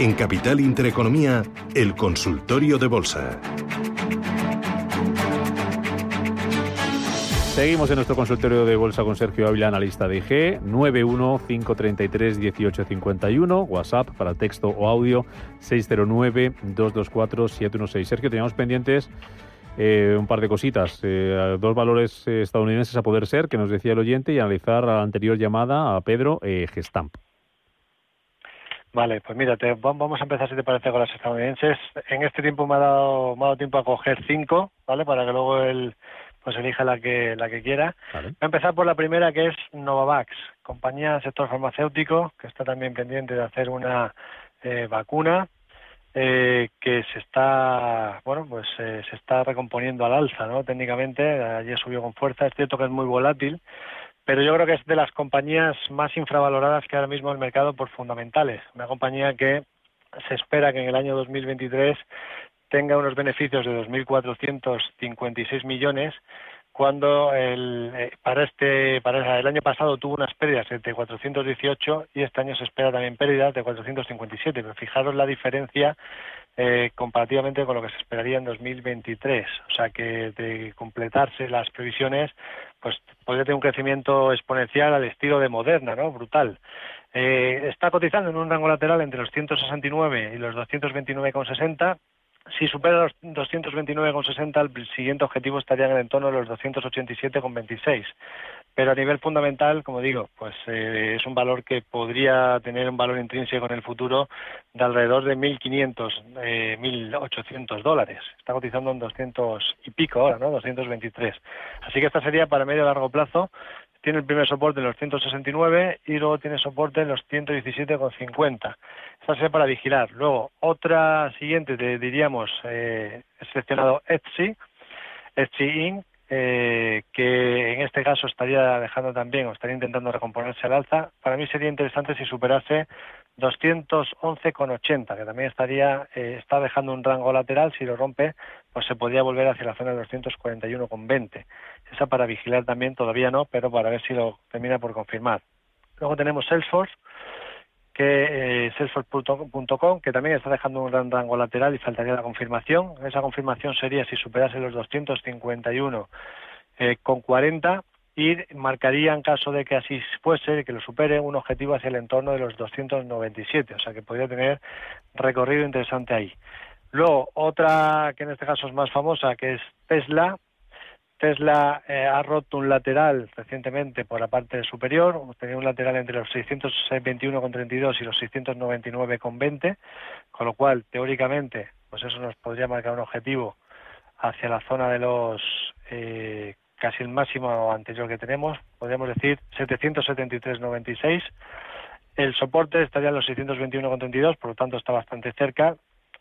En Capital Intereconomía, el consultorio de bolsa. Seguimos en nuestro consultorio de bolsa con Sergio Ávila, analista de IG, 915331851, WhatsApp para texto o audio 609224716. Sergio, teníamos pendientes eh, un par de cositas, eh, dos valores estadounidenses a poder ser, que nos decía el oyente, y analizar la anterior llamada a Pedro eh, Gestamp. Vale, pues mira, vamos a empezar si te parece con las estadounidenses. En este tiempo me ha dado, me ha dado tiempo a coger cinco, ¿vale? Para que luego él pues elija la que la que quiera. Voy a empezar por la primera que es Novavax, compañía del sector farmacéutico que está también pendiente de hacer una eh, vacuna eh, que se está bueno pues eh, se está recomponiendo al alza, ¿no? Técnicamente ayer subió con fuerza. Es cierto que es muy volátil, pero yo creo que es de las compañías más infravaloradas que ahora mismo el mercado por fundamentales. Una compañía que se espera que en el año 2023 tenga unos beneficios de 2.456 millones cuando el, eh, para este para el año pasado tuvo unas pérdidas de 418 y este año se espera también pérdidas de 457 pero fijaros la diferencia eh, comparativamente con lo que se esperaría en 2023 o sea que de completarse las previsiones pues podría tener un crecimiento exponencial al estilo de Moderna no brutal. Eh, está cotizando en un rango lateral entre los 169 y los 229,60 si supera los 229,60, el siguiente objetivo estaría en el entorno de los 287,26. Pero a nivel fundamental, como digo, pues eh, es un valor que podría tener un valor intrínseco en el futuro de alrededor de 1.500, eh, 1.800 dólares. Está cotizando en 200 y pico ahora, ¿no? 223. Así que esta sería para medio y largo plazo tiene el primer soporte en los 169 y luego tiene soporte en los 117,50. Esta sería para vigilar. Luego, otra siguiente, diríamos, eh, seleccionado Etsy, Etsy Inc., eh, que en este caso estaría dejando también o estaría intentando recomponerse al alza. Para mí sería interesante si superase 211,80, que también estaría eh, está dejando un rango lateral. Si lo rompe, pues se podría volver hacia la zona de 241,20. Esa para vigilar también todavía no, pero para ver si lo termina por confirmar. Luego tenemos Salesforce, que eh, salesforce.com, que también está dejando un gran rango lateral y faltaría la confirmación. Esa confirmación sería si superase los 251 eh, con 40 y marcaría en caso de que así fuese, que lo supere, un objetivo hacia el entorno de los 297, o sea que podría tener recorrido interesante ahí. Luego, otra que en este caso es más famosa, que es Tesla, Tesla eh, ha roto un lateral recientemente por la parte superior, tenía un lateral entre los 621,32 y los 699,20, con lo cual, teóricamente, pues eso nos podría marcar un objetivo hacia la zona de los eh, casi el máximo anterior que tenemos, podríamos decir 773,96. El soporte estaría en los 621,32, por lo tanto está bastante cerca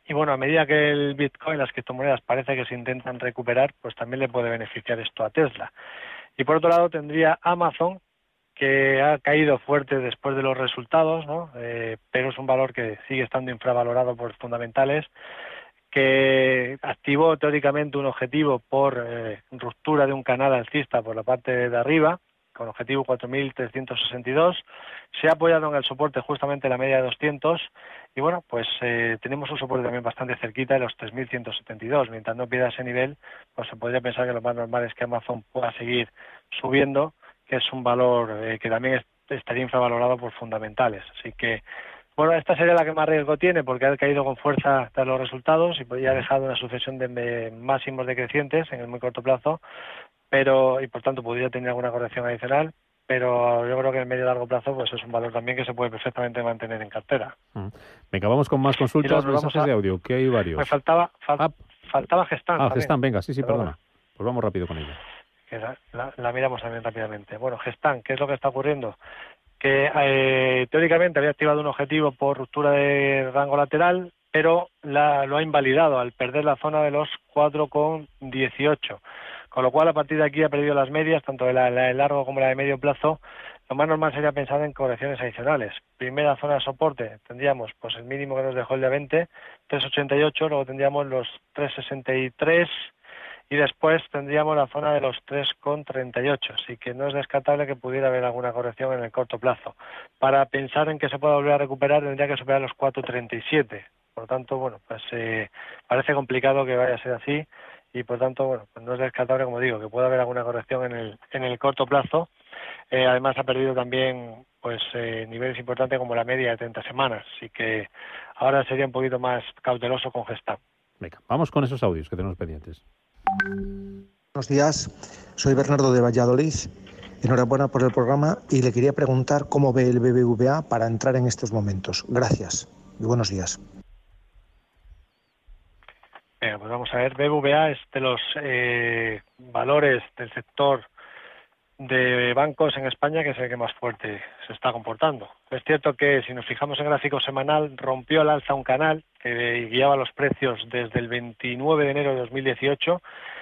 y bueno, a medida que el Bitcoin, las criptomonedas parece que se intentan recuperar, pues también le puede beneficiar esto a Tesla. Y por otro lado tendría Amazon, que ha caído fuerte después de los resultados, ¿no? Eh, pero es un valor que sigue estando infravalorado por fundamentales, que activó teóricamente un objetivo por eh, ruptura de un canal alcista por la parte de arriba, con objetivo 4.362. Se ha apoyado en el soporte justamente la media de 200 y bueno, pues eh, tenemos un soporte también bastante cerquita de los 3.172. Mientras no pierda ese nivel, pues se podría pensar que lo más normal es que Amazon pueda seguir subiendo, que es un valor eh, que también estaría infravalorado por fundamentales. Así que, bueno, esta sería la que más riesgo tiene porque ha caído con fuerza tras los resultados y pues ha dejado una sucesión de máximos decrecientes en el muy corto plazo, pero y por tanto podría tener alguna corrección adicional, pero yo creo que en medio y largo plazo pues es un valor también que se puede perfectamente mantener en cartera. Mm. Venga, vamos con más consultas, mensajes de audio, que hay varios. Me faltaba, ah. faltaba Gestan. Ah, Gestan, venga, sí, sí, perdona. Pues vamos rápido con ella. Que la, miramos también rápidamente. Bueno, Gestan, ¿qué es lo que está ocurriendo? Que eh, teóricamente había activado un objetivo por ruptura de rango lateral, pero la, lo ha invalidado al perder la zona de los 4,18 con lo cual, a partir de aquí ha perdido las medias, tanto de la, de largo como la de medio plazo. Lo más normal sería pensar en correcciones adicionales. Primera zona de soporte, tendríamos pues el mínimo que nos dejó el de 20, 3,88, luego tendríamos los 3,63 y después tendríamos la zona de los 3,38, así que no es descartable que pudiera haber alguna corrección en el corto plazo. Para pensar en que se pueda volver a recuperar tendría que superar los 4,37. Por lo tanto, bueno, pues eh, parece complicado que vaya a ser así y por tanto, bueno, pues no es descartable, como digo, que pueda haber alguna corrección en el, en el corto plazo. Eh, además ha perdido también pues eh, niveles importantes como la media de 30 semanas, así que ahora sería un poquito más cauteloso con Gestamp. Venga, vamos con esos audios que tenemos pendientes. Buenos días, soy Bernardo de Valladolid. Enhorabuena por el programa y le quería preguntar cómo ve el BBVA para entrar en estos momentos. Gracias y buenos días. Pues vamos a ver, BBVA es de los eh, valores del sector de bancos en España que es el que más fuerte se está comportando. Es cierto que si nos fijamos en gráfico semanal, rompió al alza un canal que guiaba los precios desde el 29 de enero de 2018.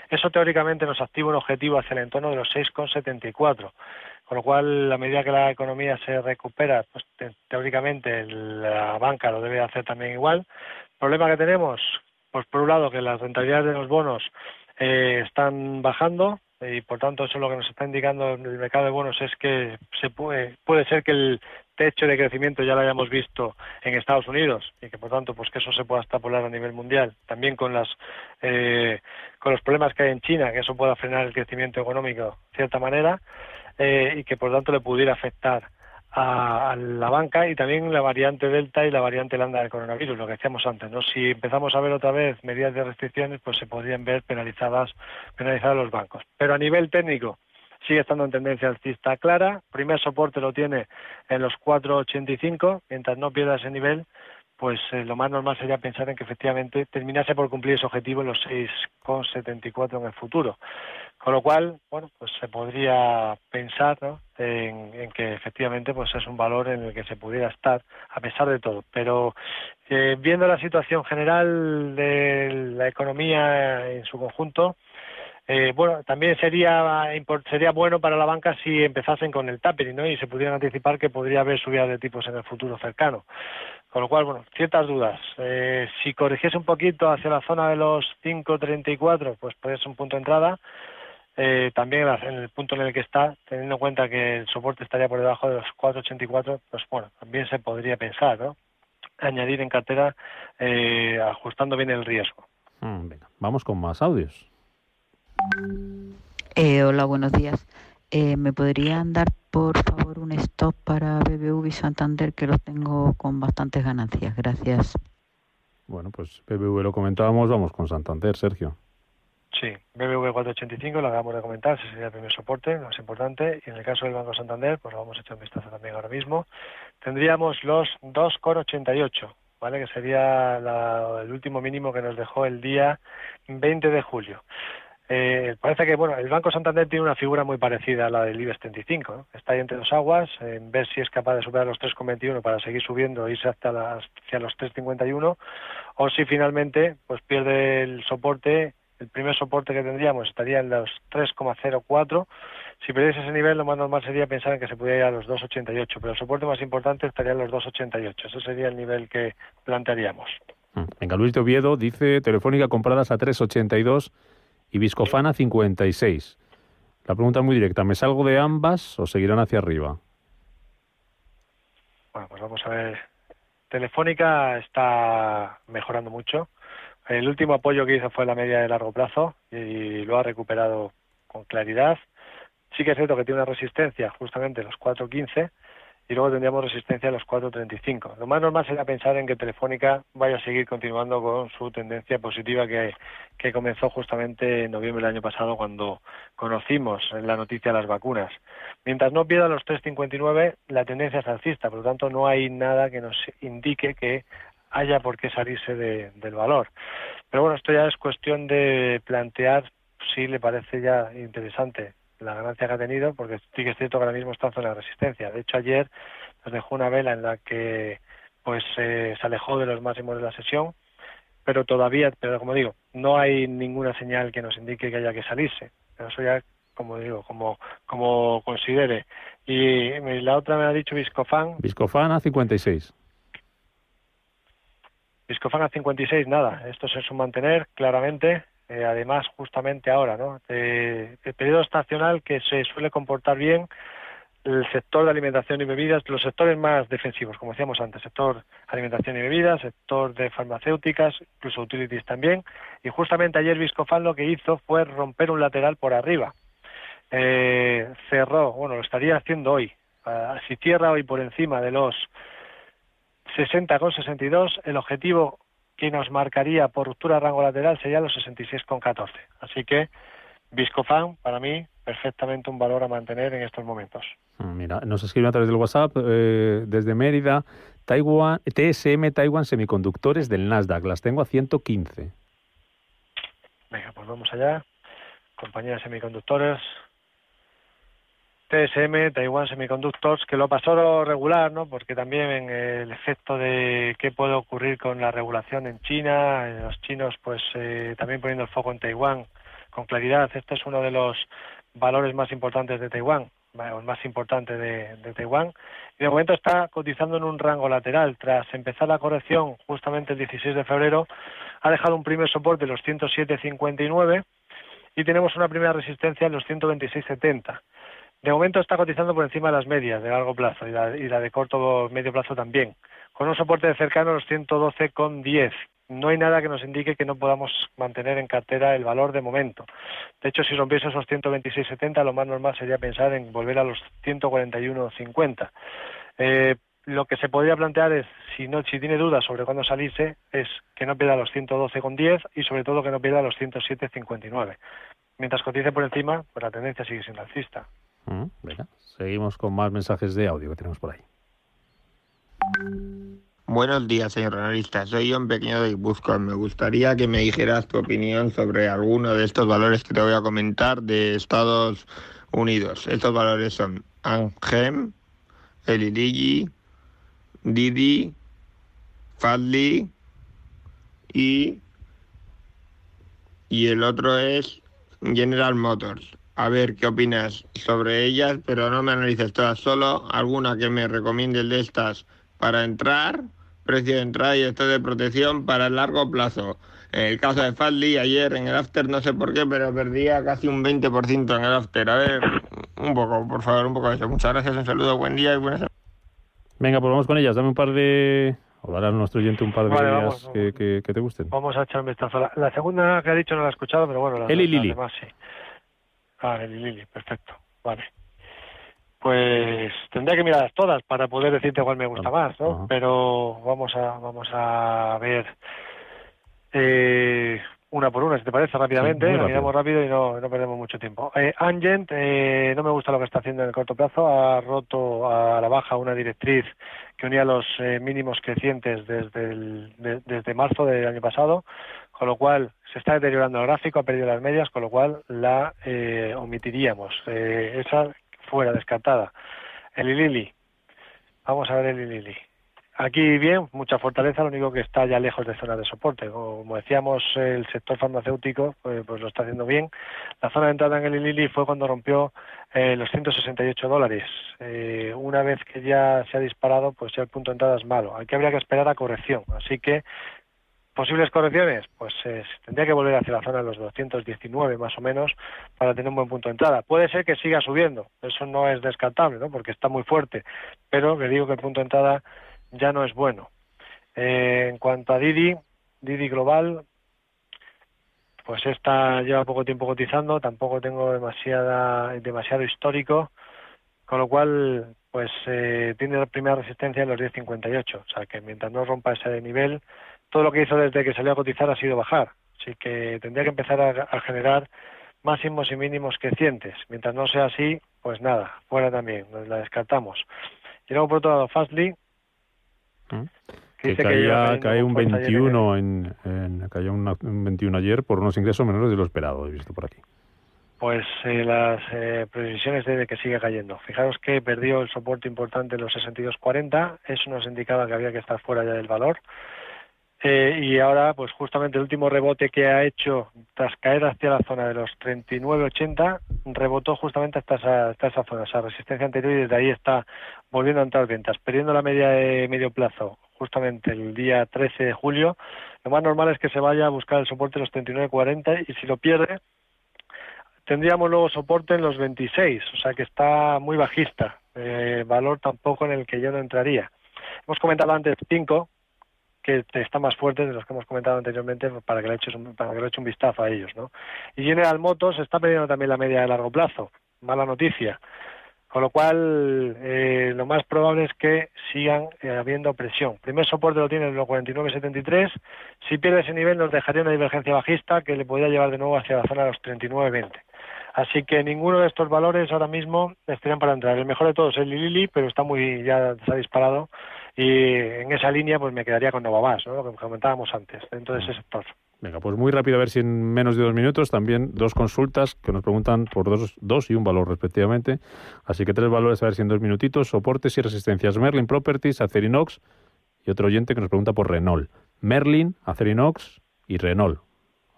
Eso teóricamente nos activa un objetivo hacia el entorno de los 6,74. Con lo cual, a medida que la economía se recupera, pues teóricamente la banca lo debe hacer también igual. El problema que tenemos, pues por un lado que las rentabilidades de los bonos eh, están bajando, y por tanto eso lo que nos está indicando el mercado de bonos es que se puede, puede ser que el techo de crecimiento ya lo hayamos visto en Estados Unidos y que por tanto pues que eso se pueda extrapolar a nivel mundial. También con las eh, con los problemas que hay en China que eso pueda frenar el crecimiento económico de cierta manera eh, y que por tanto le pudiera afectar a, la banca y también la variante Delta y la variante Lambda del coronavirus, lo que decíamos antes, ¿no? Si empezamos a ver otra vez medidas de restricciones, pues se podrían ver penalizadas, penalizados los bancos. Pero a nivel técnico, sigue estando en tendencia alcista clara. Primer soporte lo tiene en los 4,85. Mientras no pierda ese nivel, pues eh, lo más normal sería pensar en que efectivamente terminase por cumplir ese objetivo en los 6,74 en el futuro. Con lo cual, bueno, pues se podría pensar en, que efectivamente pues es un valor en el que se pudiera estar a pesar de todo. Pero eh, viendo la situación general de la economía en su conjunto, eh, bueno, también sería sería bueno para la banca si empezasen con el tapering ¿no? y se pudieran anticipar que podría haber subidas de tipos en el futuro cercano. Con lo cual, bueno, ciertas dudas. Eh, si corrigiese un poquito hacia la zona de los 5.34, pues puede ser un punto de entrada. Eh, también en el punto en el que está, teniendo en cuenta que el soporte estaría por debajo de los 4.84, pues bueno, también se podría pensar, ¿no? Añadir en cartera eh, ajustando bien el riesgo. Mm, venga, vamos con más audios. hola, buenos días. ¿Me podrían dar por favor un stop para BBV y Santander que los tengo con bastantes ganancias. Gracias. Bueno, pues BBV lo comentábamos, vamos con Santander, Sergio. Sí, BBV 485 lo acabamos de comentar, ese sería el primer soporte, lo más importante. Y en el caso del Banco Santander, pues lo vamos a echar un vistazo también ahora mismo. Tendríamos los 2,88, ¿vale? Que sería el último mínimo que nos dejó el día 20 de julio. Eh, parece que bueno, el Banco Santander tiene una figura muy parecida a la del IBEX 35. Está ahí entre dos aguas, en ver si es capaz de superar los 3,21 para seguir subiendo e irse hasta las, hacia los 3,51, o si finalmente pues pierde el soporte. El primer soporte que tendríamos estaría en los 3,04. Si perdiese ese nivel, lo más normal sería pensar en que se pudiera ir a los 2,88, pero el soporte más importante estaría en los 2,88. Ese sería el nivel que plantearíamos. Mm. Venga, Luis de Oviedo dice Telefónica compradas a 3,82 y Viscofana 56. La pregunta es muy directa, ¿me salgo de ambas o seguirán hacia arriba? Bueno, pues vamos a ver. Telefónica está mejorando mucho. El último apoyo que hizo fue la media de largo plazo y lo ha recuperado con claridad. Sí que es cierto que tiene una resistencia justamente los 4.15 y luego tendríamos resistencia a los 4.35. Lo más normal sería pensar en que Telefónica vaya a seguir continuando con su tendencia positiva que, comenzó justamente en noviembre del año pasado cuando conocimos la noticia de las vacunas. Mientras no pierda los 3.59, la tendencia es alcista, por lo tanto no hay nada que nos indique que haya por qué salirse del valor. Pero bueno, esto ya es cuestión de plantear si le parece ya interesante la ganancia que ha tenido, porque sí que es cierto que ahora mismo está en zona de resistencia. De hecho, ayer nos dejó una vela en la que pues eh, se alejó de los máximos de la sesión, pero todavía, pero como digo, no hay ninguna señal que nos indique que haya que salirse. Eso ya, como digo, como, como considere. Y la otra me ha dicho Viscofan. Viscofan a 56. Viscofan a 56, nada. Esto es un mantener, claramente. eh, además justamente ahora, ¿no? el periodo estacional que se suele comportar bien el sector de alimentación y bebidas, los sectores más defensivos, como decíamos antes, sector alimentación y bebidas, sector de farmacéuticas, incluso utilities también, y justamente ayer Viscofan lo que hizo fue romper un lateral por arriba. Eh, cerró, bueno, lo estaría haciendo hoy. Ah, si cierra hoy por encima de los 60,62, el objetivo que nos marcaría por ruptura de rango lateral sería los 66,14. Así que Viscofan, para mí, perfectamente un valor a mantener en estos momentos. Ah, mira, nos escriben a través del WhatsApp eh, desde Mérida, Taiwan, TSM Taiwan Semiconductores del Nasdaq. Las tengo a 115. Venga, pues vamos allá. Compañía de semiconductores. TSM, Taiwan Semiconductors, que lo pasó regular, ¿no? Porque también en el efecto de qué puede ocurrir con la regulación en China, los chinos, pues eh, también poniendo el foco en Taiwán con claridad. Este es uno de los valores más importantes de Taiwán, el más importante de, de, Taiwán, y de momento está cotizando en un rango lateral. Tras empezar la corrección justamente el 16 de febrero, ha dejado un primer soporte en los 107.59 y tenemos una primera resistencia en los 126.70. De momento está cotizando por encima de las medias de largo plazo y la, de corto medio plazo también, con un soporte de cercano a los 112,10. No hay nada que nos indique que no podamos mantener en cartera el valor de momento. De hecho, si rompiese esos 126,70, lo más normal sería pensar en volver a los 141,50. Eh, lo que se podría plantear es, si no, si tiene dudas sobre cuándo salirse, es que no pierda los 112,10 y sobre todo que no pierda los 107,59. Mientras cotice por encima, pues la tendencia sigue siendo alcista. Mm, seguimos con más mensajes de audio que tenemos por ahí. Buenos días, señor analista. Soy un pequeño de Guipúzcoa. Me gustaría que me dijeras tu opinión sobre alguno de estos valores que te voy a comentar de Estados Unidos. Estos valores son Angem, Eliligi, Didi, Fadli y, y el otro es General Motors a ver qué opinas sobre ellas, pero no me analices todas, solo alguna que me recomiendes de estas para entrar, precio de entrada y esto de protección para el largo plazo. En el caso de Fadli, ayer en el after, no sé por qué, pero perdía casi un 20% en el after. A ver, un poco, por favor, un poco de eso. Muchas gracias, un saludo, buen día y buenas Venga, pues vamos con ellas. Dame un par de. O darle a nuestro oyente un par de ideas que, te gusten. Vamos a echar un vistazo. La, segunda que ha dicho no la he escuchado, pero bueno, la, Eli Lili. sí. Ah, Lili, perfecto. Vale. Pues tendría que mirarlas todas para poder decirte cuál me gusta más, ¿no? Pero vamos a vamos a ver eh, una por una, si te parece, rápidamente. Sí, miramos rápido y no, no perdemos mucho tiempo. Eh, Angent, eh, no me gusta lo que está haciendo en el corto plazo. Ha roto a la baja una directriz que unía los eh, mínimos crecientes desde, el, desde marzo del año pasado, con lo cual se está deteriorando el gráfico, ha perdido las medias, con lo cual la eh, omitiríamos. Eh, esa fuera, descartada. El Ilili. Vamos a ver el Ilili. Aquí bien, mucha fortaleza, lo único que está ya lejos de zona de soporte. Como decíamos, el sector farmacéutico pues, pues lo está haciendo bien. La zona de entrada en el Ilili fue cuando rompió eh, los 168 dólares. Eh, una vez que ya se ha disparado, pues ya el punto de entrada es malo. Aquí habría que esperar a corrección. Así que posibles correcciones, pues tendría que volver hacia la zona de los 219 más o menos para tener un buen punto de entrada. Puede ser que siga subiendo, eso no es descartable, ¿no? Porque está muy fuerte, pero le digo que el punto de entrada ya no es bueno. Eh, en cuanto a Didi, Didi Global, pues esta lleva poco tiempo cotizando, tampoco tengo demasiada demasiado histórico, con lo cual pues eh, tiene la primera resistencia en los 10.58, o sea que mientras no rompa ese nivel todo lo que hizo desde que salió a cotizar ha sido bajar. Así que tendría que empezar a, generar máximos y mínimos crecientes. Mientras no sea así, pues nada, fuera también, la descartamos. Y luego por otro lado, Fastly. ¿Mm? Que, caía, cae un 21 en, en, cayó un 21 ayer por unos ingresos menores de lo esperado, he visto por aquí. Pues eh, las eh, previsiones de que siga cayendo. Fijaros que perdió el soporte importante en los 62.40, eso nos indicaba que había que estar fuera ya del valor. Eh, y ahora, pues justamente el último rebote que ha hecho tras caer hacia la zona de los 39.80, rebotó justamente hasta esa, hasta esa zona, esa resistencia anterior, y desde ahí está volviendo a entrar ventas, perdiendo la media de medio plazo justamente el día 13 de julio, lo más normal es que se vaya a buscar el soporte de los 39.40 y si lo pierde, tendríamos luego soporte en los 26, o sea que está muy bajista, eh, valor tampoco en el que yo no entraría. Hemos comentado antes 5, que está más fuerte de los que hemos comentado anteriormente para que le eches un, para que le eche un vistazo a ellos, ¿no? Y General Motors está perdiendo también la media de largo plazo, mala noticia. Con lo cual, eh, lo más probable es que sigan eh, habiendo presión. Primer soporte lo tiene en los 49.73. Si pierde ese nivel, nos dejaría una divergencia bajista que le podría llevar de nuevo hacia la zona de los 39.20. Así que ninguno de estos valores ahora mismo estarían para entrar. El mejor de todos es el Lili, pero está muy ya se ha disparado y en esa línea pues me quedaría con Novavas, ¿no? lo que comentábamos antes, dentro de ese sector. Venga, pues muy rápido a ver si en menos de dos minutos también dos consultas que nos preguntan por dos, dos y un valor respectivamente. Así que tres valores a ver si en dos minutitos, soportes y resistencias. Merlin Properties, Acerinox y otro oyente que nos pregunta por Renault. Merlin, Acerinox y Renault.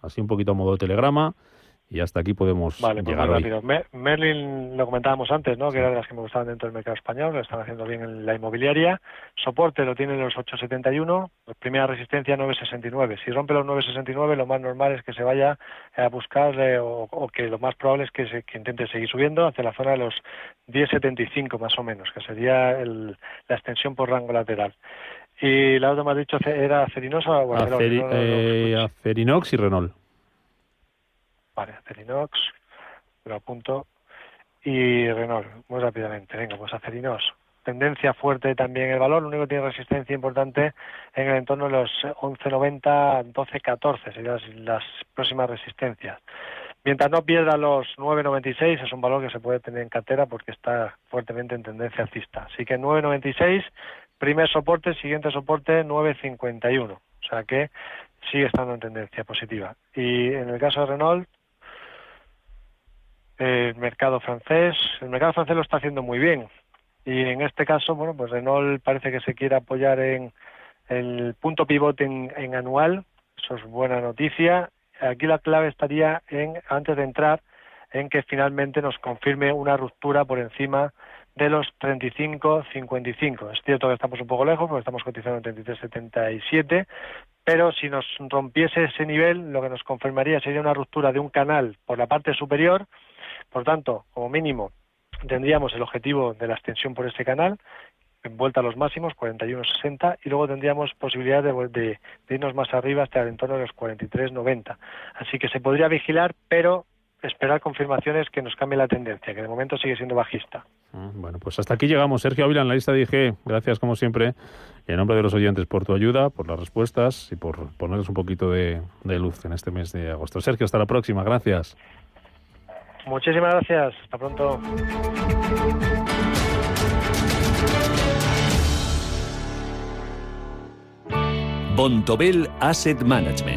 Así un poquito a modo de telegrama y hasta aquí podemos vale, pues llegar rápido. Merlin lo comentábamos antes, ¿no? Que era de las que me gustaban dentro del mercado español, lo están haciendo bien en la inmobiliaria. Soporte lo tienen los 871, primera resistencia 969. Si rompe los 969, lo más normal es que se vaya a buscar eh, o, que lo más probable es que, se, que intente seguir subiendo hacia la zona de los 1075 más o menos, que sería el, la extensión por rango lateral. Y la otra me has dicho era Acerinosa o Aceri, eh, Acerinox y Renault. Vale, Acerinox, lo apunto. Y Renault, muy rápidamente. Venga, pues Acerinox. Tendencia fuerte también el valor, lo único que tiene resistencia importante en el entorno de los 11.90, 12.14, serían las, próximas resistencias. Mientras no pierda los 9.96 es un valor que se puede tener en cartera porque está fuertemente en tendencia alcista. Así que 9.96, primer soporte, siguiente soporte 9.51. O sea que sigue estando en tendencia positiva. Y en el caso de Renault, el mercado francés. El mercado francés lo está haciendo muy bien. Y en este caso, bueno, pues Renault parece que se quiere apoyar en el punto pivote en, anual. Eso es buena noticia. Aquí la clave estaría en, antes de entrar, en que finalmente nos confirme una ruptura por encima de los 35.55. Es cierto que estamos un poco lejos, porque estamos cotizando en 33.77, pero si nos rompiese ese nivel, lo que nos confirmaría sería una ruptura de un canal por la parte superior por tanto, como mínimo, tendríamos el objetivo de la extensión por este canal, en vuelta a los máximos, 41.60, y luego tendríamos posibilidad de, irnos más arriba hasta el entorno de los 43.90. Así que se podría vigilar, pero esperar confirmaciones que nos cambie la tendencia, que de momento sigue siendo bajista. Mm, bueno, pues hasta aquí llegamos. Sergio Ávila en la lista de IG. Gracias, como siempre, en nombre de los oyentes, por tu ayuda, por las respuestas y por ponernos un poquito de luz en este mes de agosto. Sergio, hasta la próxima. Gracias. Muchísimas gracias. Hasta pronto. Bontobel Asset Management.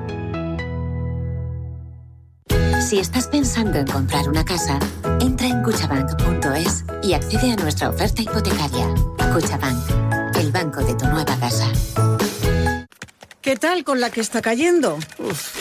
Si estás pensando en comprar una casa, entra en cuchabank.es y accede a nuestra oferta hipotecaria. Cuchabank, el banco de tu nueva casa. ¿Qué tal con la que está cayendo?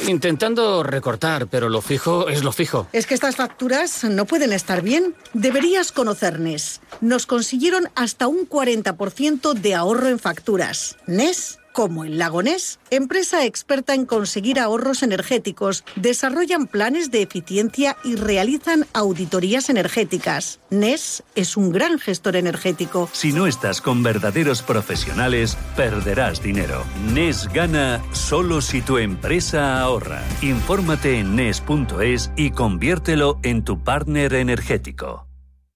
intentando recortar, pero lo fijo es lo fijo. Es que estas facturas no pueden estar bien. Deberías conocer NES. Nos consiguieron hasta un 40% de ahorro en facturas. NES como el Lagonés, empresa experta en conseguir ahorros energéticos, desarrollan planes de eficiencia y realizan auditorías energéticas. NES es un gran gestor energético. Si no estás con verdaderos profesionales, perderás dinero. NES gana solo si tu empresa ahorra. Infórmate en NES.es y conviértelo en tu partner energético.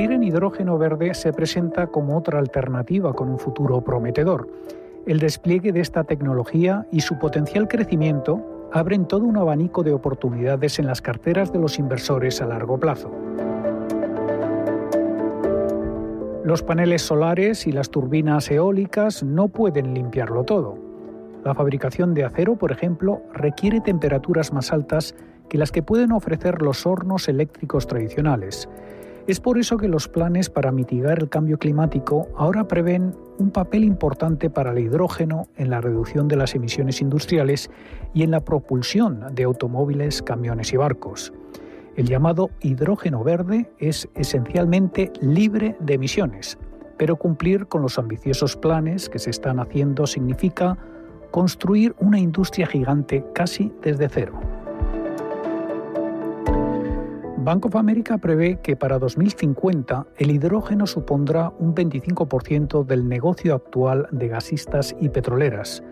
Invertir en hidrógeno verde se presenta como otra alternativa con un futuro prometedor. El despliegue de esta tecnología y su potencial crecimiento abren todo un abanico de oportunidades en las carteras de los inversores a largo plazo. Los paneles solares y las turbinas eólicas no pueden limpiarlo todo. La fabricación de acero, por ejemplo, requiere temperaturas más altas que las que pueden ofrecer los hornos eléctricos tradicionales. Es por eso que los planes para mitigar el cambio climático ahora prevén un papel importante para el hidrógeno en la reducción de las emisiones industriales y en la propulsión de automóviles, camiones y barcos. El llamado hidrógeno verde es esencialmente libre de emisiones, pero cumplir con los ambiciosos planes que se están haciendo significa construir una industria gigante casi desde cero. Bank of America prevé que para 2050 el hidrógeno supondrá un 25% del negocio actual de gasistas y petroleras.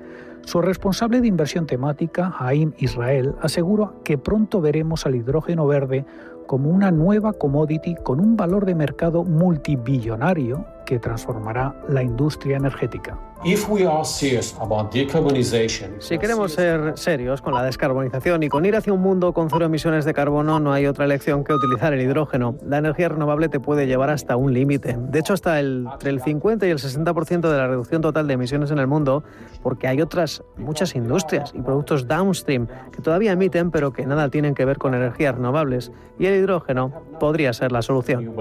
Su responsable de inversión temática, Haim Israel, asegura que pronto veremos al hidrógeno verde como una nueva commodity con un valor de mercado multibillonario que transformará la industria energética. Si queremos ser serios con la descarbonización y con ir hacia un mundo con cero emisiones de carbono, no hay otra elección que utilizar el hidrógeno. La energía renovable te puede llevar hasta un límite. De hecho, hasta el, entre el 50 y el 60% de la reducción total de emisiones en el mundo, porque hay otras muchas industrias y productos downstream que todavía emiten, pero que nada tienen que ver con energías renovables. Y el hidrógeno podría ser la solución.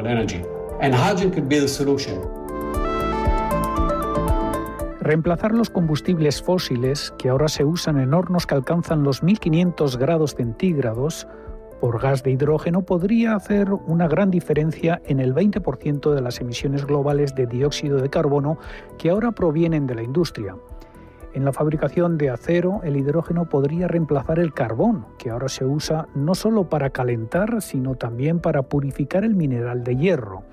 Reemplazar los combustibles fósiles, que ahora se usan en hornos que alcanzan los 1500 grados centígrados, por gas de hidrógeno podría hacer una gran diferencia en el 20% de las emisiones globales de dióxido de carbono que ahora provienen de la industria. En la fabricación de acero, el hidrógeno podría reemplazar el carbón, que ahora se usa no solo para calentar, sino también para purificar el mineral de hierro.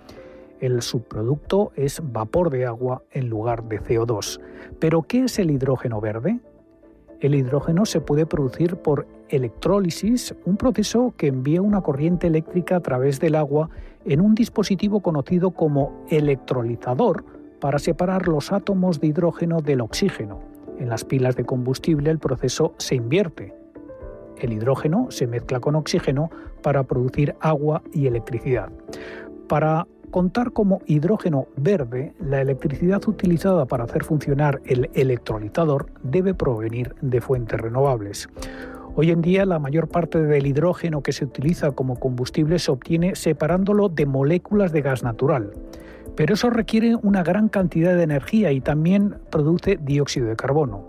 El subproducto es vapor de agua en lugar de CO2. ¿Pero qué es el hidrógeno verde? El hidrógeno se puede producir por electrólisis, un proceso que envía una corriente eléctrica a través del agua en un dispositivo conocido como electrolizador para separar los átomos de hidrógeno del oxígeno. En las pilas de combustible el proceso se invierte. El hidrógeno se mezcla con oxígeno para producir agua y electricidad. Para contar como hidrógeno verde, la electricidad utilizada para hacer funcionar el electrolizador debe provenir de fuentes renovables. Hoy en día la mayor parte del hidrógeno que se utiliza como combustible se obtiene separándolo de moléculas de gas natural. Pero eso requiere una gran cantidad de energía y también produce dióxido de carbono.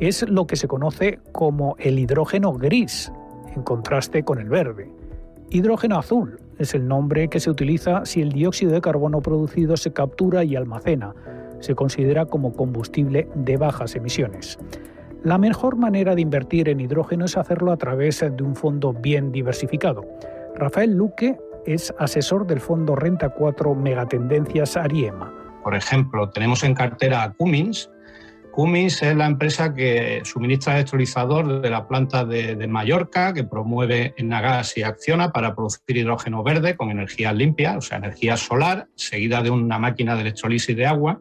Es lo que se conoce como el hidrógeno gris, en contraste con el verde. Hidrógeno azul es el nombre que se utiliza si el dióxido de carbono producido se captura y almacena. Se considera como combustible de bajas emisiones. La mejor manera de invertir en hidrógeno es hacerlo a través de un fondo bien diversificado. Rafael Luque es asesor del fondo Renta 4 Megatendencias Ariema. Por ejemplo, tenemos en cartera a Cummins, Cummins es la empresa que suministra electrolizador de la planta de, Mallorca, que promueve Enagás y acciona para producir hidrógeno verde con energía limpia, o sea, energía solar, seguida de una máquina de electrolisis de agua.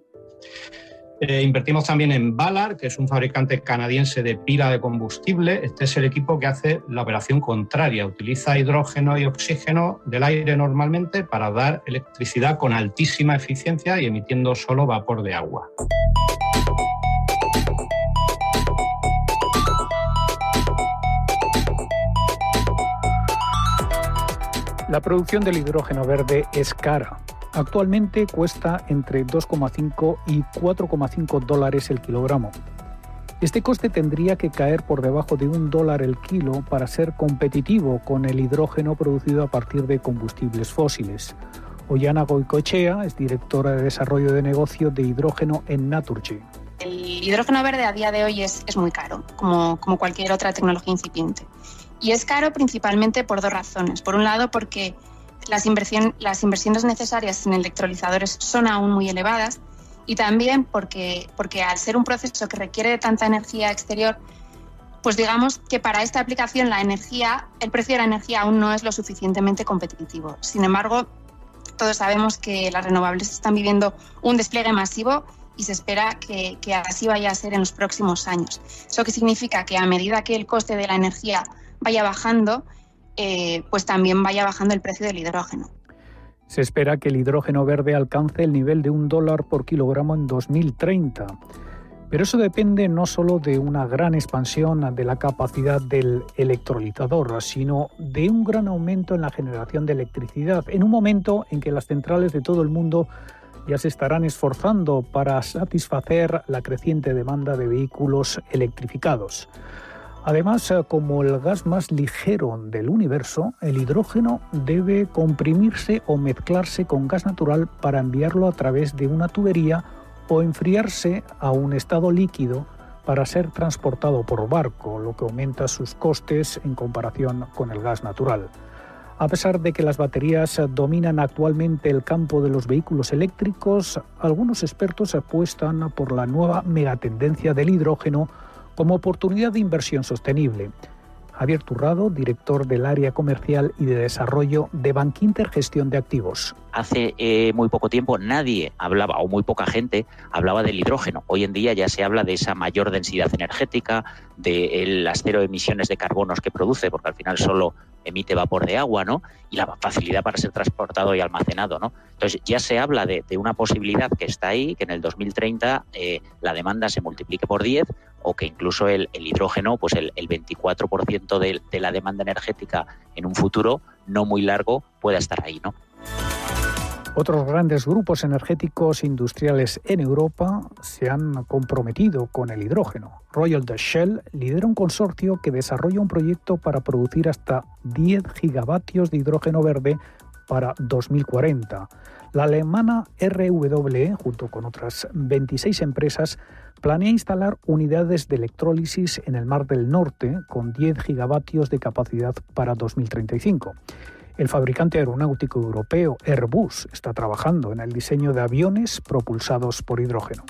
Eh, invertimos también en Ballard, que es un fabricante canadiense de pila de combustible. Este es el equipo que hace la operación contraria. Utiliza hidrógeno y oxígeno del aire normalmente para dar electricidad con altísima eficiencia y emitiendo solo vapor de agua. La producción del hidrógeno verde es cara. Actualmente cuesta entre 2,5 y 4,5 dólares el kilogramo. Este coste tendría que caer por debajo de un dólar el kilo para ser competitivo con el hidrógeno producido a partir de combustibles fósiles. Ollana Goicoechea es directora de desarrollo de negocio de hidrógeno en Naturgy. El hidrógeno verde a día de hoy es, es muy caro, como, como cualquier otra tecnología incipiente. Y es caro principalmente por dos razones. Por un lado, porque las, las inversiones necesarias en electrolizadores son aún muy elevadas y también porque, porque al ser un proceso que requiere de tanta energía exterior, pues digamos que para esta aplicación la energía, el precio de la energía aún no es lo suficientemente competitivo. Sin embargo, todos sabemos que las renovables están viviendo un despliegue masivo y se espera que, así vaya a ser en los próximos años. Eso que significa que a medida que el coste de la energía vaya bajando, eh, pues también vaya bajando el precio del hidrógeno. Se espera que el hidrógeno verde alcance el nivel de un dólar por kilogramo en 2030. Pero eso depende no solo de una gran expansión de la capacidad del electrolitador, sino de un gran aumento en la generación de electricidad, en un momento en que las centrales de todo el mundo ya se estarán esforzando para satisfacer la creciente demanda de vehículos electrificados. Además, eh, como el gas más ligero del universo, el hidrógeno debe comprimirse o mezclarse con gas natural para enviarlo a través de una tubería o enfriarse a un estado líquido para ser transportado por barco, lo que aumenta sus costes en comparación con el gas natural. A pesar de que las baterías dominan actualmente el campo de los vehículos eléctricos, algunos expertos apuestan por la nueva megatendencia del hidrógeno como oportunidad de inversión sostenible. Javier Turrado, director del área comercial y de desarrollo de Bankinter Gestión de Activos. Hace eh, muy poco tiempo nadie hablaba, o muy poca gente hablaba del hidrógeno. Hoy en día ya se habla de esa mayor densidad energética, de las cero emisiones de carbonos que produce, porque al final solo emite vapor de agua, ¿no? Y la facilidad para ser transportado y almacenado, ¿no? Entonces ya se habla de, una posibilidad que está ahí, que en el 2030 eh, la demanda se multiplique por 10 o que incluso el, hidrógeno, pues el, 24% de, de la demanda energética en un futuro no muy largo pueda estar ahí, ¿no? Otros grandes grupos energéticos industriales en Europa se han comprometido con el hidrógeno. Royal Dutch Shell lidera un consorcio que desarrolla un proyecto para producir hasta 10 gigavatios de hidrógeno verde para 2040. La alemana RWE, junto con otras 26 empresas, planea instalar unidades de electrólisis en el Mar del Norte con 10 gigavatios de capacidad para 2035. El fabricante aeronáutico europeo Airbus está trabajando en el diseño de aviones propulsados por hidrógeno.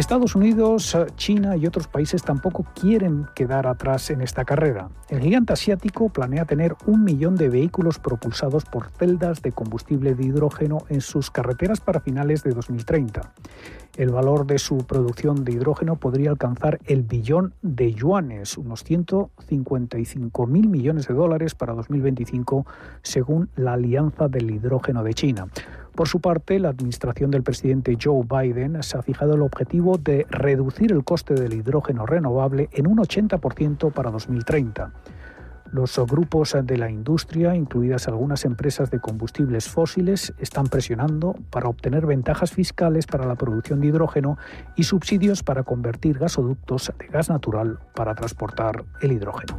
Estados Unidos, China y otros países tampoco quieren quedar atrás en esta carrera. El gigante asiático planea tener un millón de vehículos propulsados por celdas de combustible de hidrógeno en sus carreteras para finales de 2030. El valor de su producción de hidrógeno podría alcanzar el billón de yuanes, unos 155 mil millones de dólares para 2025, según la Alianza del Hidrógeno de China. Por su parte, la administración del presidente Joe Biden se ha fijado el objetivo de reducir el coste del hidrógeno renovable en un 80% para 2030. Los grupos de la industria, incluidas algunas empresas de combustibles fósiles, están presionando para obtener ventajas fiscales para la producción de hidrógeno y subsidios para convertir gasoductos de gas natural para transportar el hidrógeno.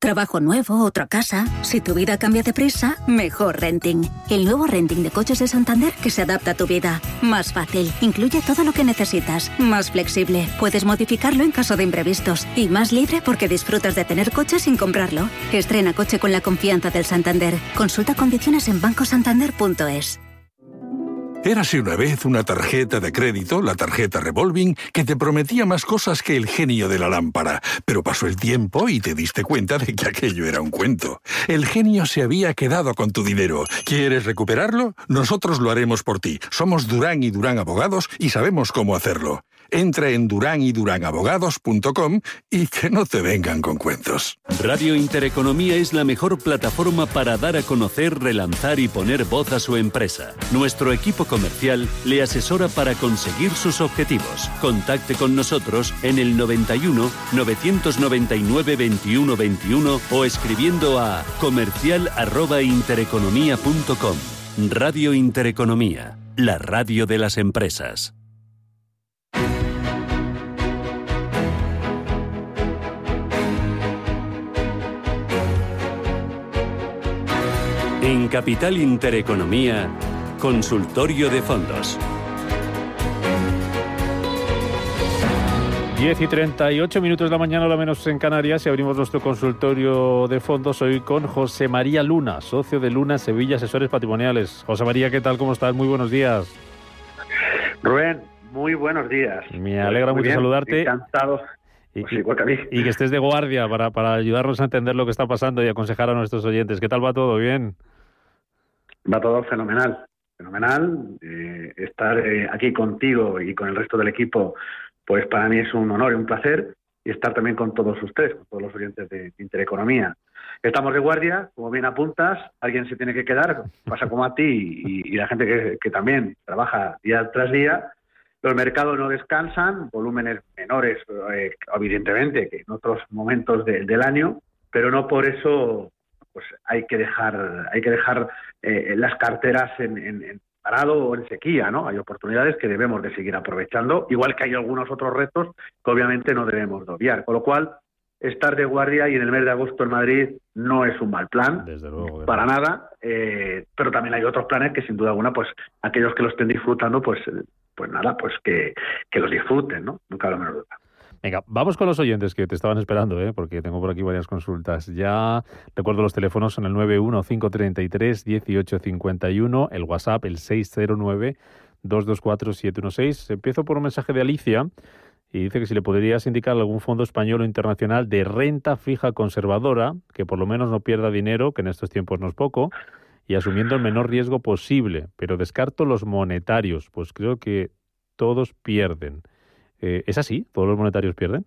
Trabajo nuevo, otra casa. Si tu vida cambia de prisa, mejor renting. El nuevo renting de coches de Santander que se adapta a tu vida. Más fácil, incluye todo lo que necesitas. Más flexible, puedes modificarlo en caso de imprevistos. Y más libre porque disfrutas de tener coche sin comprarlo. Estrena coche con la confianza del Santander. Consulta condiciones en bancosantander.es. Érase una vez una tarjeta de crédito, la tarjeta revolving, que te prometía más cosas que el genio de la lámpara, pero pasó el tiempo y te diste cuenta de que aquello era un cuento. El genio se había quedado con tu dinero. ¿Quieres recuperarlo? Nosotros lo haremos por ti. Somos Durán y Durán Abogados y sabemos cómo hacerlo. Entra en durán y y que no te vengan con cuentos. Radio Intereconomía es la mejor plataforma para dar a conocer, relanzar y poner voz a su empresa. Nuestro equipo comercial le asesora para conseguir sus objetivos. Contacte con nosotros en el 91 999 21 21 o escribiendo a comercial@intereconomia.com. Radio Intereconomía, la radio de las empresas. En Capital Intereconomía, Consultorio de Fondos. 10 y 38 minutos de la mañana, lo menos en Canarias, y abrimos nuestro consultorio de fondos hoy con José María Luna, socio de Luna Sevilla Asesores Patrimoniales. José María, ¿qué tal? ¿Cómo estás? Muy buenos días. Rubén, muy buenos días. Me alegra mucho saludarte. Encantado. Y, pues y, que estés de guardia para, para ayudarnos a entender lo que está pasando y aconsejar a nuestros oyentes. ¿Qué tal va todo? ¿Bien? Va todo fenomenal, fenomenal. Eh, estar eh, aquí contigo y con el resto del equipo pues para mí es un honor y un placer y estar también con todos ustedes, con todos los oyentes de Intereconomía. Estamos de guardia, como bien apuntas, alguien se tiene que quedar, pasa como a ti y, la gente que, también trabaja día tras día. Los mercados no descansan, volúmenes menores, eh, evidentemente, que en otros momentos del año, pero no por eso pues hay que dejar hay que dejar eh, las carteras en, parado o en sequía, ¿no? Hay oportunidades que debemos de seguir aprovechando, igual que hay algunos otros retos que obviamente no debemos de obviar. Con lo cual, estar de guardia y en el mes de agosto en Madrid no es un mal plan, para nada, eh, pero también hay otros planes que sin duda alguna, pues aquellos que lo estén disfrutando, pues, pues nada, pues que, que los disfruten, ¿no? Nunca lo menos duda. Venga, vamos con los oyentes que te estaban esperando, ¿eh? porque tengo por aquí varias consultas. Ya recuerdo los teléfonos son el 915331851, el WhatsApp el 609224716. Empiezo por un mensaje de Alicia y dice que si le podrías indicar algún fondo español o internacional de renta fija conservadora, que por lo menos no pierda dinero, que en estos tiempos no es poco, y asumiendo el menor riesgo posible, pero descarto los monetarios, pues creo que todos pierden. Eh, ¿Es así? ¿Todos los monetarios pierden?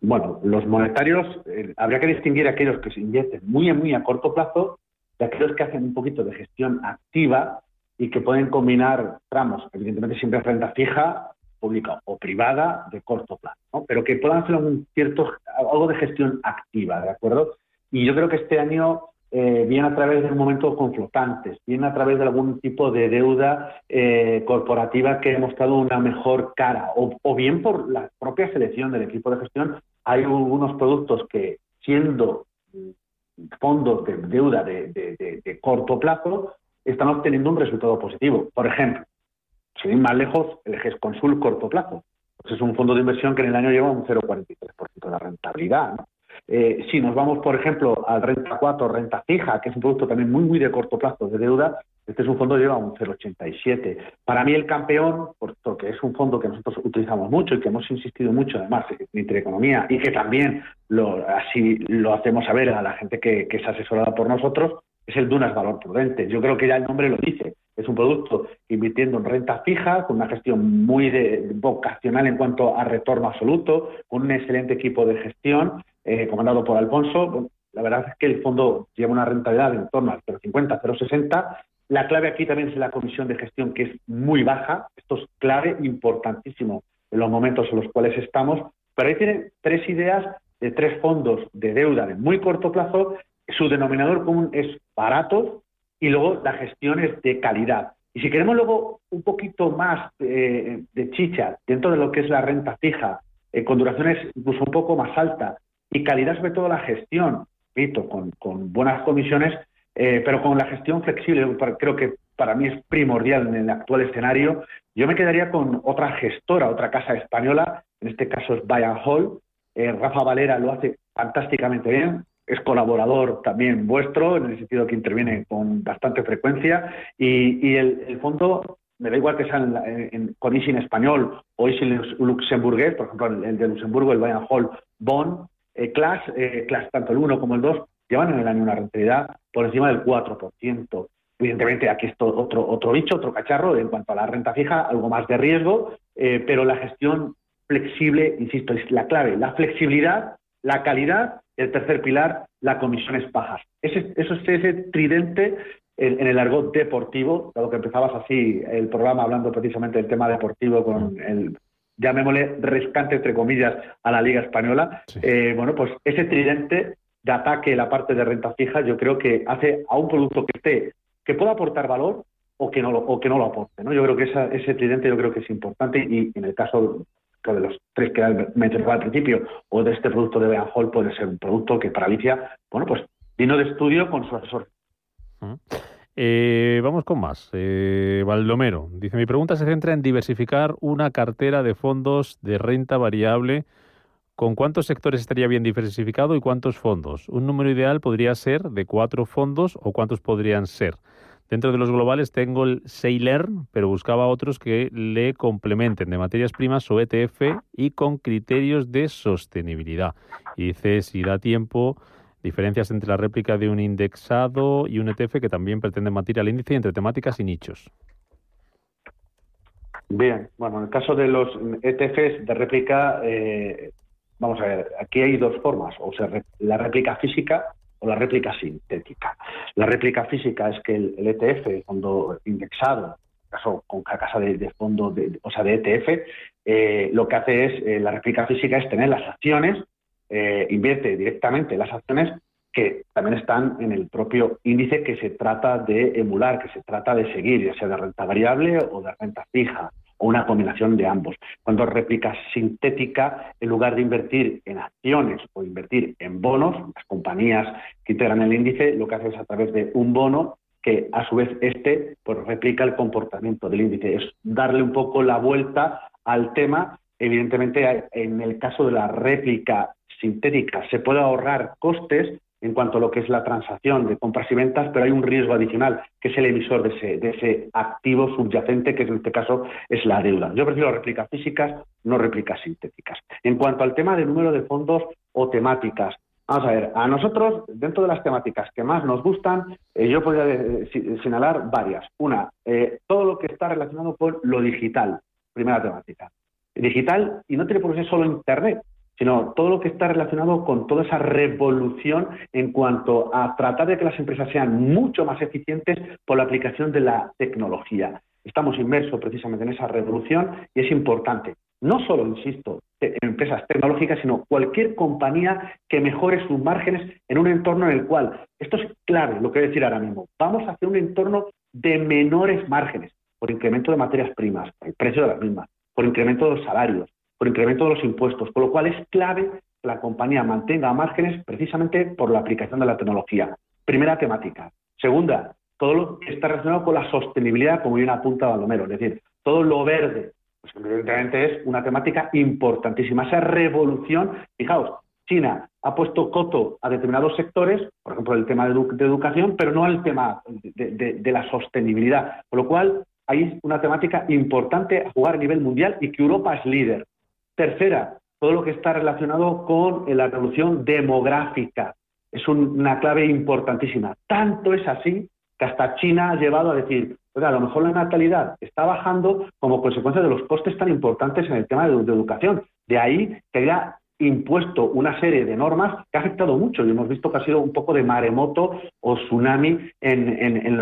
Bueno, los monetarios, eh, habría que distinguir aquellos que se inyecten muy, muy a corto plazo de aquellos que hacen un poquito de gestión activa y que pueden combinar tramos, evidentemente siempre renta fija, pública o privada, de corto plazo, ¿no? pero que puedan hacer un cierto, algo de gestión activa, ¿de acuerdo? Y yo creo que este año eh, bien a través de un momento con flotantes, bien a través de algún tipo de deuda eh, corporativa que ha mostrado una mejor cara, o, bien por la propia selección del equipo de gestión, hay algunos productos que, siendo fondos de deuda de, corto plazo, están obteniendo un resultado positivo. Por ejemplo, sin ir más lejos, el GES Consul corto plazo. Pues es un fondo de inversión que en el año lleva un 0,43% de rentabilidad. Eh, si nos vamos, por ejemplo, al renta 4, renta fija, que es un producto también muy, muy de corto plazo de deuda, este es un fondo que lleva un 0,87. Para mí el campeón, porque es un fondo que nosotros utilizamos mucho y que hemos insistido mucho además en Intereconomía y que también lo, así lo hacemos saber a la gente que, que es asesorada por nosotros, es el Dunas Valor Prudente. Yo creo que ya el nombre lo dice. Es un producto invirtiendo en renta fija, con una gestión muy vocacional en cuanto a retorno absoluto, con un excelente equipo de gestión eh, comandado por Alfonso. la verdad es que el fondo lleva una rentabilidad en torno al 0,50, 0,60. La clave aquí también es la comisión de gestión, que es muy baja. Esto es clave, importantísimo en los momentos en los cuales estamos. Pero ahí tienen tres ideas de tres fondos de deuda de muy corto plazo. Su denominador común es barato y luego la gestión es de calidad. Y si queremos luego un poquito más eh, de chicha dentro de lo que es la renta fija, eh, con duraciones incluso un poco más altas, y calidad sobre todo la gestión, con, con buenas comisiones, eh, pero con la gestión flexible, creo que para mí es primordial en el actual escenario. Yo me quedaría con otra gestora, otra casa española, en este caso es Bayern Hall. Eh, Rafa Valera lo hace fantásticamente bien, es colaborador también vuestro, en el sentido que interviene con bastante frecuencia, y, el, fondo me da igual que sea en, con ISIN español o ISIN luxemburgués, por ejemplo, el, de Luxemburgo, el Bayern Hall Bond, eh, Class, eh, Class, tanto el 1 como el 2, llevan en el año una rentabilidad por encima del 4%. Evidentemente, aquí es otro, otro bicho, otro cacharro en cuanto a la renta fija, algo más de riesgo, eh, pero la gestión flexible, insisto, es la clave. La flexibilidad, la calidad, el tercer pilar, las comisiones bajas. Ese, eso es ese tridente en, en, el argot deportivo, dado que empezabas así el programa hablando precisamente del tema deportivo con el llamémosle rescate, entre comillas, a la Liga Española, eh, bueno, pues ese tridente de ataque la parte de renta fija, yo creo que hace a un producto que esté que pueda aportar valor o que no lo, o que no lo aporte. ¿no? Yo creo que esa, ese tridente yo creo que es importante y en el caso de los tres que mencionaba al principio o de este producto de Bean Hall puede ser un producto que para Alicia, bueno, pues vino de estudio con su asesor. Eh, vamos con más. Eh, Baldomero dice: Mi pregunta se centra en diversificar una cartera de fondos de renta variable. ¿Con cuántos sectores estaría bien diversificado y cuántos fondos? Un número ideal podría ser de cuatro fondos o cuántos podrían ser. Dentro de los globales tengo el Sailor, pero buscaba otros que le complementen de materias primas o ETF y con criterios de sostenibilidad. Y dice, si da tiempo, diferencias entre la réplica de un indexado y un ETF que también pretende batir al índice entre temáticas y nichos. Bien, bueno, en el caso de los ETFs de réplica, eh, vamos a ver, aquí hay dos formas, o sea, la réplica física o la réplica sintética. La réplica física es que el, ETF, el fondo indexado, caso con casa de, fondo, de, o sea, de ETF, eh, lo que hace es, eh, la réplica física es tener las acciones, eh, invierte directamente las acciones que también están en el propio índice que se trata de emular, que se trata de seguir, ya sea de renta variable o de renta fija o una combinación de ambos. Cuando réplica sintética, en lugar de invertir en acciones o invertir en bonos, las compañías que integran el índice lo que hace es a través de un bono que a su vez este pues replica el comportamiento del índice, es darle un poco la vuelta al tema. Evidentemente, en el caso de la réplica sintética se puede ahorrar costes en cuanto a lo que es la transacción de compras y ventas, pero hay un riesgo adicional, que es el emisor de ese, de ese activo subyacente, que en este caso es la deuda. Yo prefiero réplicas físicas, no réplicas sintéticas. En cuanto al tema del número de fondos o temáticas, Vamos a ver, a nosotros, dentro de las temáticas que más nos gustan, eh, yo podría señalar varias. Una, eh, todo lo que está relacionado con lo digital, primera temática. Digital, y no tiene por qué ser solo Internet, sino todo lo que está relacionado con toda esa revolución en cuanto a tratar de que las empresas sean mucho más eficientes por la aplicación de la tecnología. Estamos inmersos precisamente en esa revolución y es importante. No solo, insisto, en empresas tecnológicas, sino cualquier compañía que mejore sus márgenes en un entorno en el cual, esto es clave, lo que decir ahora mismo, vamos hacia un entorno de menores márgenes por incremento de materias primas, el precio de las mismas, por incremento de los salarios, por incremento de los impuestos, con lo cual es clave que la compañía mantenga márgenes precisamente por la aplicación de la tecnología. Primera temática. Segunda, todo lo que está relacionado con la sostenibilidad, como bien apunta Baldomero, es decir, todo lo verde, pues evidentemente es una temática importantísima. Esa revolución, fijaos, China ha puesto coto a determinados sectores, por ejemplo, el tema de, educación, pero no al tema de, la sostenibilidad. Con lo cual, hay una temática importante a jugar a nivel mundial y que Europa es líder. Tercera, todo lo que está relacionado con la revolución demográfica. Es una clave importantísima. Tanto es así que hasta China ha llevado a decir, a lo mejor la natalidad está bajando como consecuencia de los costes tan importantes en el tema de, educación. De ahí que haya impuesto una serie de normas que ha afectado mucho y hemos visto que ha sido un poco de maremoto o tsunami en,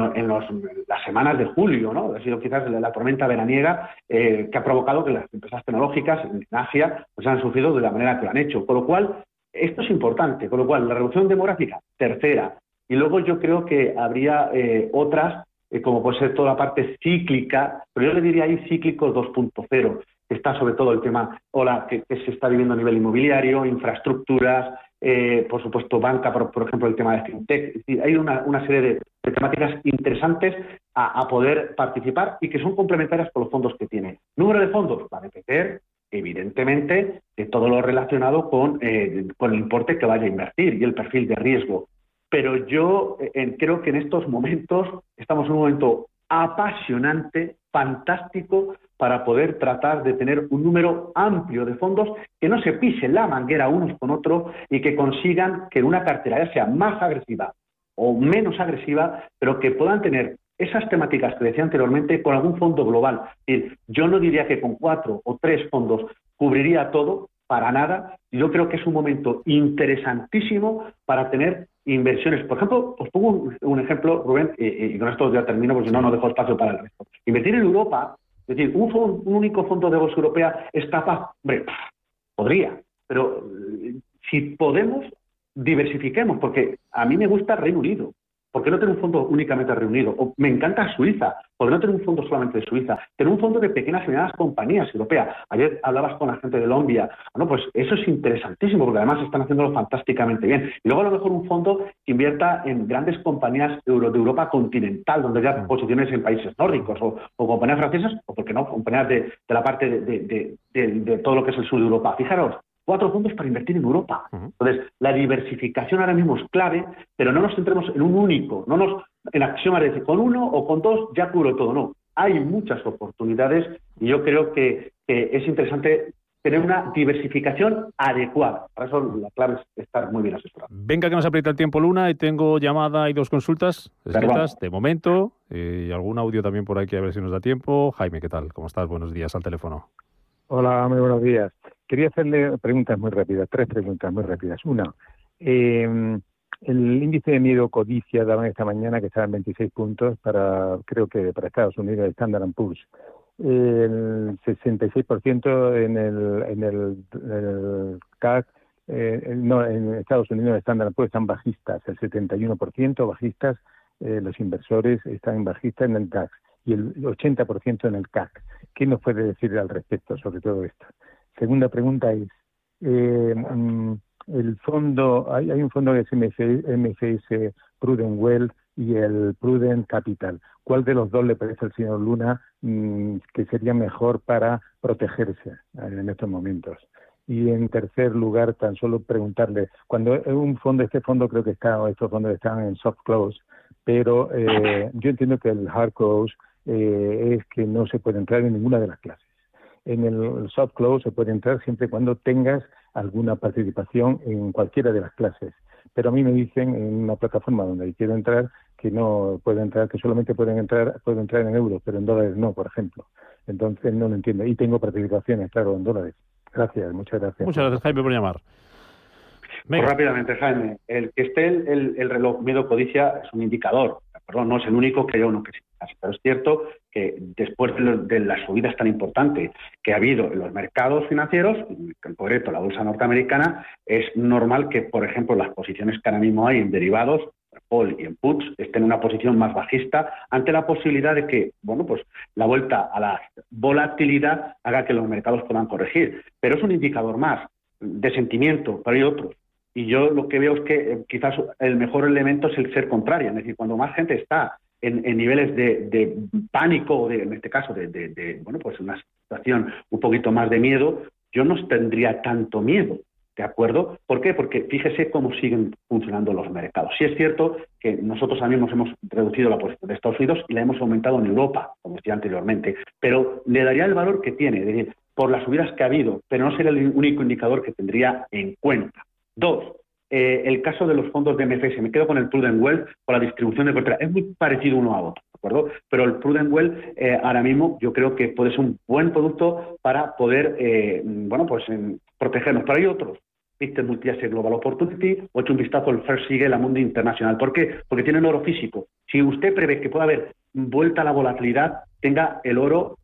las semanas de julio, ¿no? Ha sido quizás la, tormenta veraniega eh, que ha provocado que las empresas tecnológicas en Asia pues han sufrido de la manera que lo han hecho. Con lo cual, esto es importante. Con lo cual, la revolución demográfica, tercera. Y luego yo creo que habría eh, otras, eh, como puede ser toda la parte cíclica, pero yo le diría ahí cíclico 2.0 está sobre todo el tema hola, que, se está viviendo a nivel inmobiliario, infraestructuras, eh, por supuesto banca, por, ejemplo el tema de fintech. hay una, serie de, temáticas interesantes a, poder participar y que son complementarias con los fondos que tiene. Número de fondos, va a depender evidentemente de todo lo relacionado con, eh, con el importe que vaya a invertir y el perfil de riesgo. Pero yo eh, creo que en estos momentos estamos en un momento apasionante, fantástico, para poder tratar de tener un número amplio de fondos que no se pisen la manguera unos con otros y que consigan que una cartera ya sea más agresiva o menos agresiva, pero que puedan tener esas temáticas que decía anteriormente con algún fondo global. yo no diría que con cuatro o tres fondos cubriría todo, para nada. Yo creo que es un momento interesantísimo para tener inversiones. Por ejemplo, os pongo un, ejemplo, Rubén, y, con esto ya termino porque si no, no dejo espacio para el resto. Invertir en Europa es decir, un, único fondo de bolsa europea es capaz, hombre, podría, pero eh, si podemos, diversifiquemos, porque a mí me gusta Reino Unido, ¿Por qué no tener un fondo únicamente reunido? O me encanta Suiza. ¿Por qué no tener un fondo solamente de Suiza? Tener un fondo de pequeñas y medianas compañías europeas. Ayer hablabas con la gente de Lombia. Bueno, pues eso es interesantísimo porque además están haciéndolo fantásticamente bien. Y luego a lo mejor un fondo que invierta en grandes compañías de Europa continental, donde haya posiciones en países nórdicos o, compañías francesas, o por qué no, compañías de, la parte de todo lo que es el sur de Europa. Fijaros, cuatro fondos para invertir en Europa. Entonces, la diversificación ahora mismo es clave, pero no nos centremos en un único, no nos en acción decir, con uno o con dos ya cubro todo, no. Hay muchas oportunidades y yo creo que, es interesante tener una diversificación adecuada. Para eso la clave es estar muy bien asesorado. Venga, que nos aprieta el tiempo, Luna, y tengo llamada y dos consultas escritas de momento, eh, y algún audio también por aquí, a ver si nos da tiempo. Jaime, ¿qué tal? ¿Cómo estás? Buenos días al teléfono. Hola, muy buenos días. Quería hacerle preguntas muy rápidas, tres preguntas muy rápidas. Una, em, el índice de miedo codicia daban esta mañana que estaba en 26 puntos para, creo que para Estados Unidos, el Standard Poor's. El 66% en el, en el, CAC, eh, no, en Estados Unidos el Standard Poor's están bajistas, el 71% bajistas, eh, los inversores están bajistas en el DAX y el 80% en el CAC. ¿Qué nos puede decir al respecto sobre todo esto? Segunda pregunta es, eh, mm, el fondo, hay, un fondo que es MFS Prudent Wealth y el Prudent Capital. ¿Cuál de los dos le parece al señor Luna mm, que sería mejor para protegerse en estos momentos? Y en tercer lugar, tan solo preguntarle, cuando un fondo, este fondo creo que está, estos fondos están en soft close, pero eh, yo entiendo que el hard close eh, es que no se puede entrar en ninguna de las clases en el soft close se puede entrar siempre y cuando tengas alguna participación en cualquiera de las clases. Pero a mí me dicen en una plataforma donde quiero entrar que no puede entrar, que solamente pueden entrar, puedo entrar en euros, pero en dólares no, por ejemplo. Entonces no lo entiendo. Y tengo participaciones, claro, en dólares. Gracias, muchas gracias. Muchas gracias, Jaime, por llamar. Pues rápidamente, Jaime. El que esté el, el, reloj miedo codicia es un indicador. Perdón, no es el único que hay uno que sí. Pero es cierto que después de, las subidas tan importantes que ha habido en los mercados financieros, en concreto la bolsa norteamericana, es normal que, por ejemplo, las posiciones que ahora mismo hay en derivados, Paul y en puts, estén en una posición más bajista ante la posibilidad de que, bueno, pues la vuelta a la volatilidad haga que los mercados puedan corregir. Pero es un indicador más de sentimiento, pero hay otros. Y yo lo que veo es que eh, quizás el mejor elemento es el ser contrario, es decir, cuando más gente está en, niveles de, pánico, de, en este caso, de, bueno, pues una situación un poquito más de miedo, yo no tendría tanto miedo, ¿de acuerdo? ¿Por qué? Porque fíjese cómo siguen funcionando los mercados. Sí es cierto que nosotros también hemos reducido la posición de Estados Unidos y la hemos aumentado en Europa, como decía anteriormente, pero le daría el valor que tiene, es decir, por las subidas que ha habido, pero no sería el único indicador que tendría en cuenta. Dos, eh, el caso de los fondos de MFS, me quedo con el Prudent Wealth, con la distribución de cartera. Es muy parecido uno a otro, ¿de acuerdo? Pero el Prudent Wealth eh, ahora mismo yo creo que puede ser un buen producto para poder, eh, bueno, pues protegernos. Pero hay otros. Viste multi Global Opportunity o hecho un vistazo al First Sigue la Mundo Internacional. ¿Por qué? Porque tienen oro físico. Si usted prevé que pueda haber vuelta a la volatilidad, tenga el oro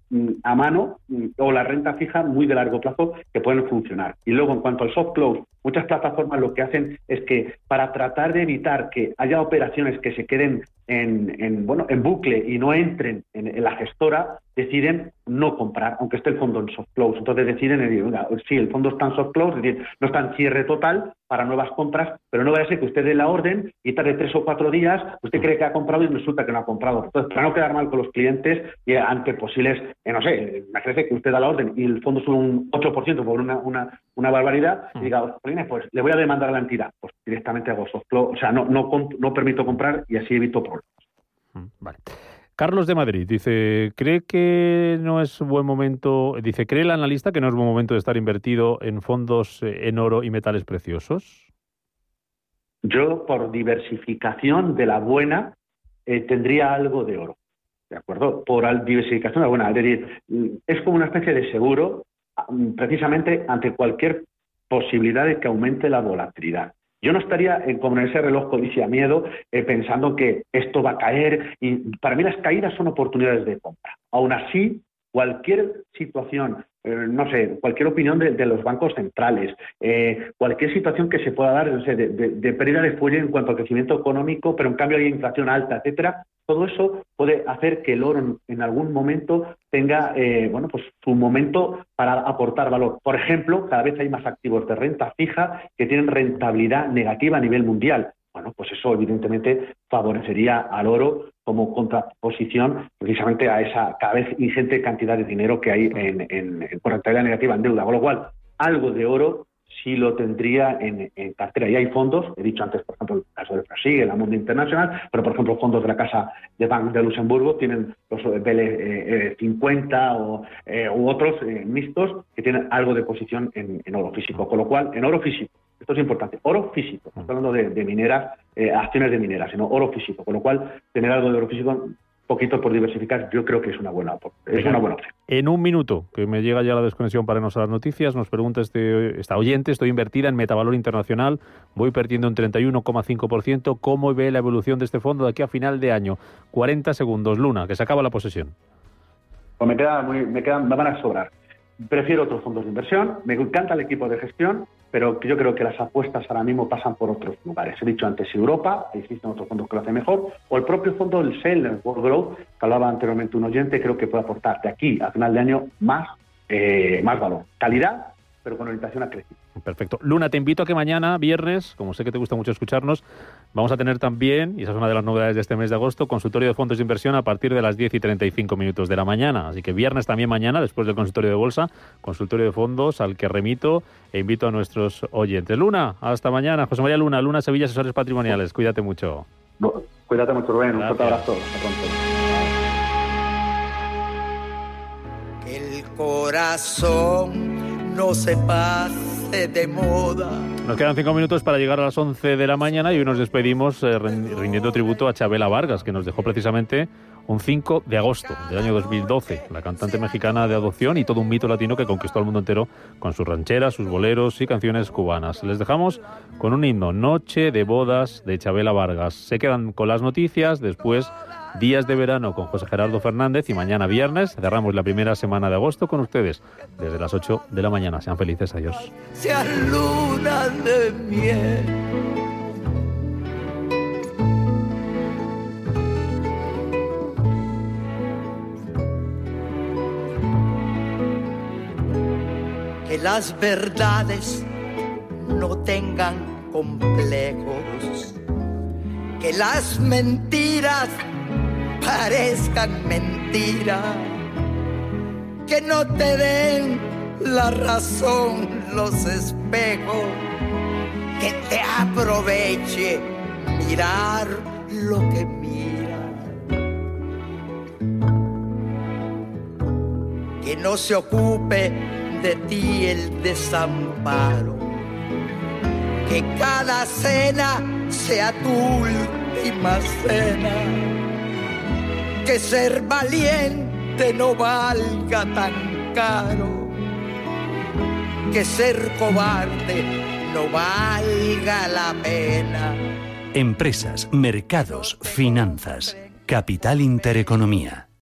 a mano mm, o la renta fija muy de largo plazo que pueden funcionar. Y luego, en cuanto al soft close, muchas plataformas lo que hacen es que para tratar de evitar que haya operaciones que se queden en, bueno, en bucle y no entren en, la gestora, deciden no comprar, aunque esté el fondo en soft close. Entonces deciden, venga, sí, el fondo está en soft close, es decir, no está en cierre total para nuevas compras, pero no vaya a ser que usted dé la orden y tarde tres o cuatro días, usted cree que ha comprado y resulta que no ha comprado. Entonces, para no quedar mal con los clientes y ante posibles, eh, no sé, imagínese que usted da la orden y el fondo sube un 8% por una, una, una barbaridad, y diga, pues le voy a demandar a la entidad. Pues directamente hago soft close, o sea, no, no, no permito comprar y así evito problemas. Vale. Carlos de Madrid dice, ¿cree que no es buen momento, dice, ¿cree el analista que no es buen momento de estar invertido en fondos eh, en oro y metales preciosos? Yo, por diversificación de la buena, eh, tendría algo de oro, ¿de acuerdo? Por diversificación de la buena, es decir, mm, es como una especie de seguro mm, precisamente ante cualquier posibilidad de que aumente la volatilidad. Yo no estaría como en ese reloj codicia miedo eh, pensando que esto va a caer y para mí las caídas son oportunidades de compra. Aún así, cualquier situación no sé, cualquier opinión de, los bancos centrales, eh, cualquier situación que se pueda dar, no sé, de, pérdida de fuelle en cuanto al crecimiento económico, pero en cambio hay inflación alta, etcétera, todo eso puede hacer que el oro en, algún momento tenga, eh, bueno, pues su momento para aportar valor. Por ejemplo, cada vez hay más activos de renta fija que tienen rentabilidad negativa a nivel mundial. Bueno, pues eso evidentemente favorecería al oro como contraposición precisamente a esa cada vez ingente cantidad de dinero que hay en, en, en rentabilidad negativa en deuda. Con lo cual, algo de oro sí lo tendría en, cartera. Y hay fondos, he dicho antes, por ejemplo, el caso de Brasil, el mundo internacional, pero por ejemplo, fondos de la Casa de Bank de Luxemburgo tienen los BL50 eh, o, eh, u otros eh, mixtos que tienen algo de posición en, en oro físico. Con lo cual, en oro físico, esto es importante. Oro físico. No estoy hablando de, mineras, eh, acciones de mineras, sino oro físico. Con lo cual, tener algo de oro físico poquito por diversificar, yo creo que es una buena, es una buena opción. En un minuto, que me llega ya la desconexión para irnos a las noticias, nos pregunta este, esta oyente, estoy invertida en Metavalor Internacional, voy perdiendo un 31,5%, ¿cómo ve la evolución de este fondo de aquí a final de año? 40 segundos, Luna, que se acaba la posesión. Pues me, queda muy, me, quedan, me van a sobrar. Prefiero otros fondos de inversión, me encanta el equipo de gestión, pero yo creo que las apuestas ahora mismo pasan por otros lugares. He dicho antes Europa, existen otros fondos que lo hacen mejor, o el propio fondo del SEL, el World Growth, que hablaba anteriormente un oyente, creo que puede aportar de aquí a final de año más, eh, más valor. Calidad pero con orientación a crecer. Perfecto. Luna, te invito a que mañana, viernes, como sé que te gusta mucho escucharnos, vamos a tener también, y esa es una de las novedades de este mes de agosto, consultorio de fondos de inversión a partir de las 10 y 35 minutos de la mañana. Así que viernes también mañana, después del consultorio de bolsa, consultorio de fondos al que remito e invito a nuestros oyentes. Luna, hasta mañana. José María Luna, Luna Sevilla, asesores patrimoniales. Cuídate mucho. cuídate mucho, Rubén. Un fuerte abrazo. Hasta pronto. El corazón no se de moda. Nos quedan cinco minutos para llegar a las 11 de la mañana y hoy nos despedimos eh, rindiendo tributo a Chabela Vargas, que nos dejó precisamente un 5 de agosto del año 2012, la cantante mexicana de adopción y todo un mito latino que conquistó al mundo entero con sus rancheras, sus boleros y canciones cubanas. Les dejamos con un himno, Noche de Bodas de Chabela Vargas. Se quedan con las noticias, después días de verano con José Gerardo Fernández y mañana viernes cerramos la primera semana de agosto con ustedes desde las 8 de la mañana. Sean felices, adiós. luna de miel. Que las verdades no tengan complejos, que las mentiras parezcan mentira, que no te den la razón los espejos, que te aproveche mirar lo que mira. Que no se ocupe de ti el desamparo, que cada cena sea tu última cena que ser valiente no valga tan caro, que ser cobarde no valga la pena. Empresas, mercados, finanzas, capital intereconomía.